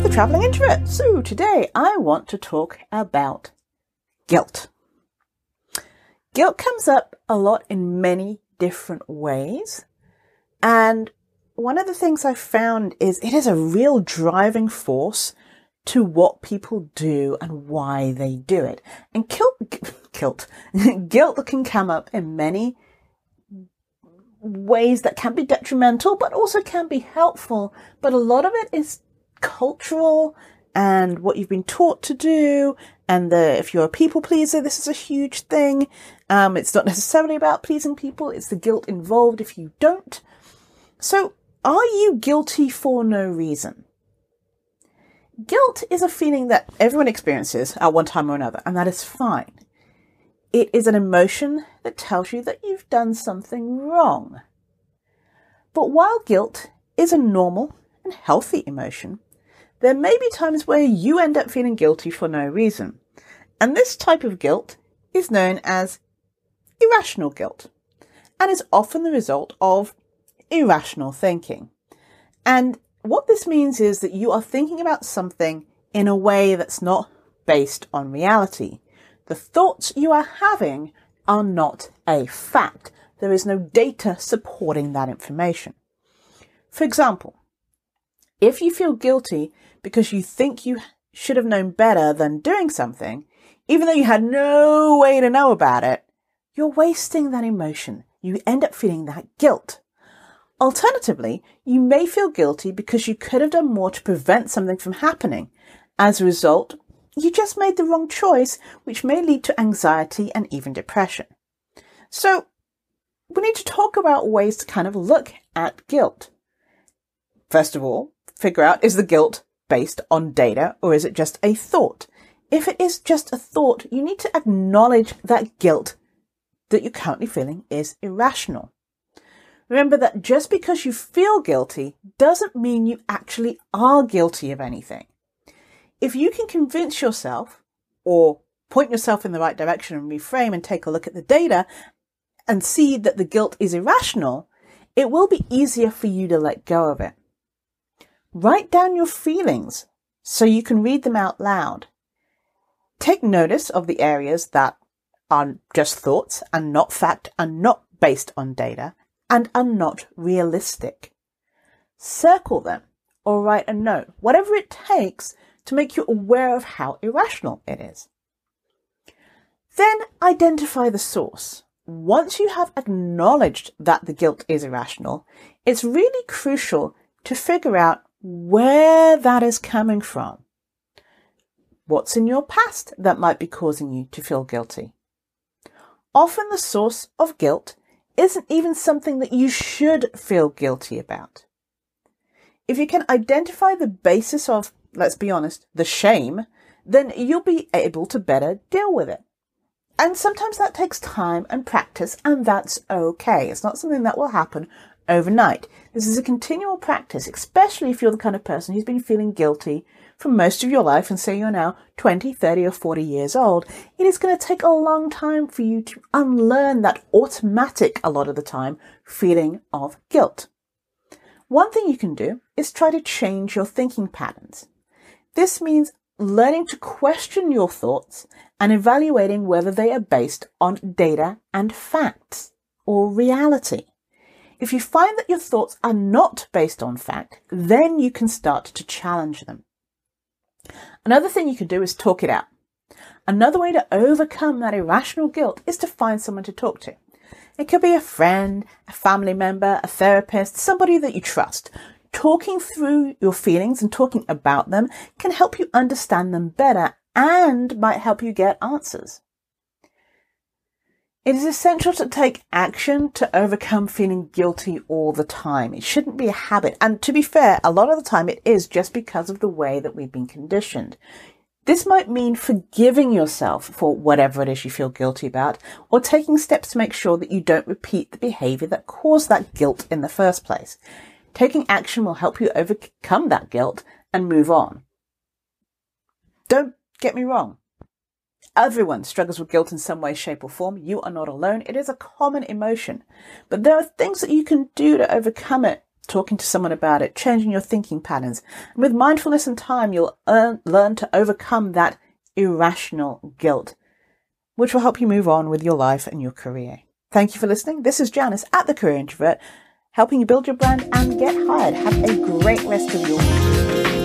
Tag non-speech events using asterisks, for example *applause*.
the Travelling Introvert. So today I want to talk about guilt. Guilt comes up a lot in many different ways. And one of the things I found is it is a real driving force to what people do and why they do it. And *laughs* guilt, guilt, *laughs* guilt can come up in many ways that can be detrimental, but also can be helpful. But a lot of it is cultural and what you've been taught to do. And the, if you're a people pleaser, this is a huge thing. Um, it's not necessarily about pleasing people. It's the guilt involved if you don't. So are you guilty for no reason? Guilt is a feeling that everyone experiences at one time or another, and that is fine. It is an emotion that tells you that you've done something wrong. But while guilt is a normal and healthy emotion, there may be times where you end up feeling guilty for no reason. And this type of guilt is known as irrational guilt and is often the result of irrational thinking. And what this means is that you are thinking about something in a way that's not based on reality. The thoughts you are having are not a fact. There is no data supporting that information. For example, if you feel guilty because you think you should have known better than doing something, even though you had no way to know about it, you're wasting that emotion. You end up feeling that guilt. Alternatively, you may feel guilty because you could have done more to prevent something from happening. As a result, you just made the wrong choice, which may lead to anxiety and even depression. So, we need to talk about ways to kind of look at guilt. First of all, figure out is the guilt based on data or is it just a thought? If it is just a thought, you need to acknowledge that guilt that you're currently feeling is irrational. Remember that just because you feel guilty doesn't mean you actually are guilty of anything. If you can convince yourself or point yourself in the right direction and reframe and take a look at the data and see that the guilt is irrational, it will be easier for you to let go of it. Write down your feelings so you can read them out loud. Take notice of the areas that are just thoughts and not fact and not based on data and are not realistic. Circle them or write a note, whatever it takes to make you aware of how irrational it is. Then identify the source. Once you have acknowledged that the guilt is irrational, it's really crucial to figure out where that is coming from. What's in your past that might be causing you to feel guilty? Often the source of guilt isn't even something that you should feel guilty about. If you can identify the basis of, let's be honest, the shame, then you'll be able to better deal with it. And sometimes that takes time and practice, and that's okay. It's not something that will happen overnight. This is a continual practice, especially if you're the kind of person who's been feeling guilty for most of your life and say you're now 20, 30 or 40 years old. It is going to take a long time for you to unlearn that automatic, a lot of the time, feeling of guilt. One thing you can do is try to change your thinking patterns. This means learning to question your thoughts and evaluating whether they are based on data and facts or reality. If you find that your thoughts are not based on fact, then you can start to challenge them. Another thing you can do is talk it out. Another way to overcome that irrational guilt is to find someone to talk to. It could be a friend, a family member, a therapist, somebody that you trust. Talking through your feelings and talking about them can help you understand them better and might help you get answers. It is essential to take action to overcome feeling guilty all the time. It shouldn't be a habit. And to be fair, a lot of the time it is just because of the way that we've been conditioned. This might mean forgiving yourself for whatever it is you feel guilty about, or taking steps to make sure that you don't repeat the behavior that caused that guilt in the first place. Taking action will help you overcome that guilt and move on. Don't get me wrong. Everyone struggles with guilt in some way, shape, or form. You are not alone. It is a common emotion. But there are things that you can do to overcome it talking to someone about it, changing your thinking patterns. And with mindfulness and time, you'll earn, learn to overcome that irrational guilt, which will help you move on with your life and your career. Thank you for listening. This is Janice at The Career Introvert, helping you build your brand and get hired. Have a great rest of your week.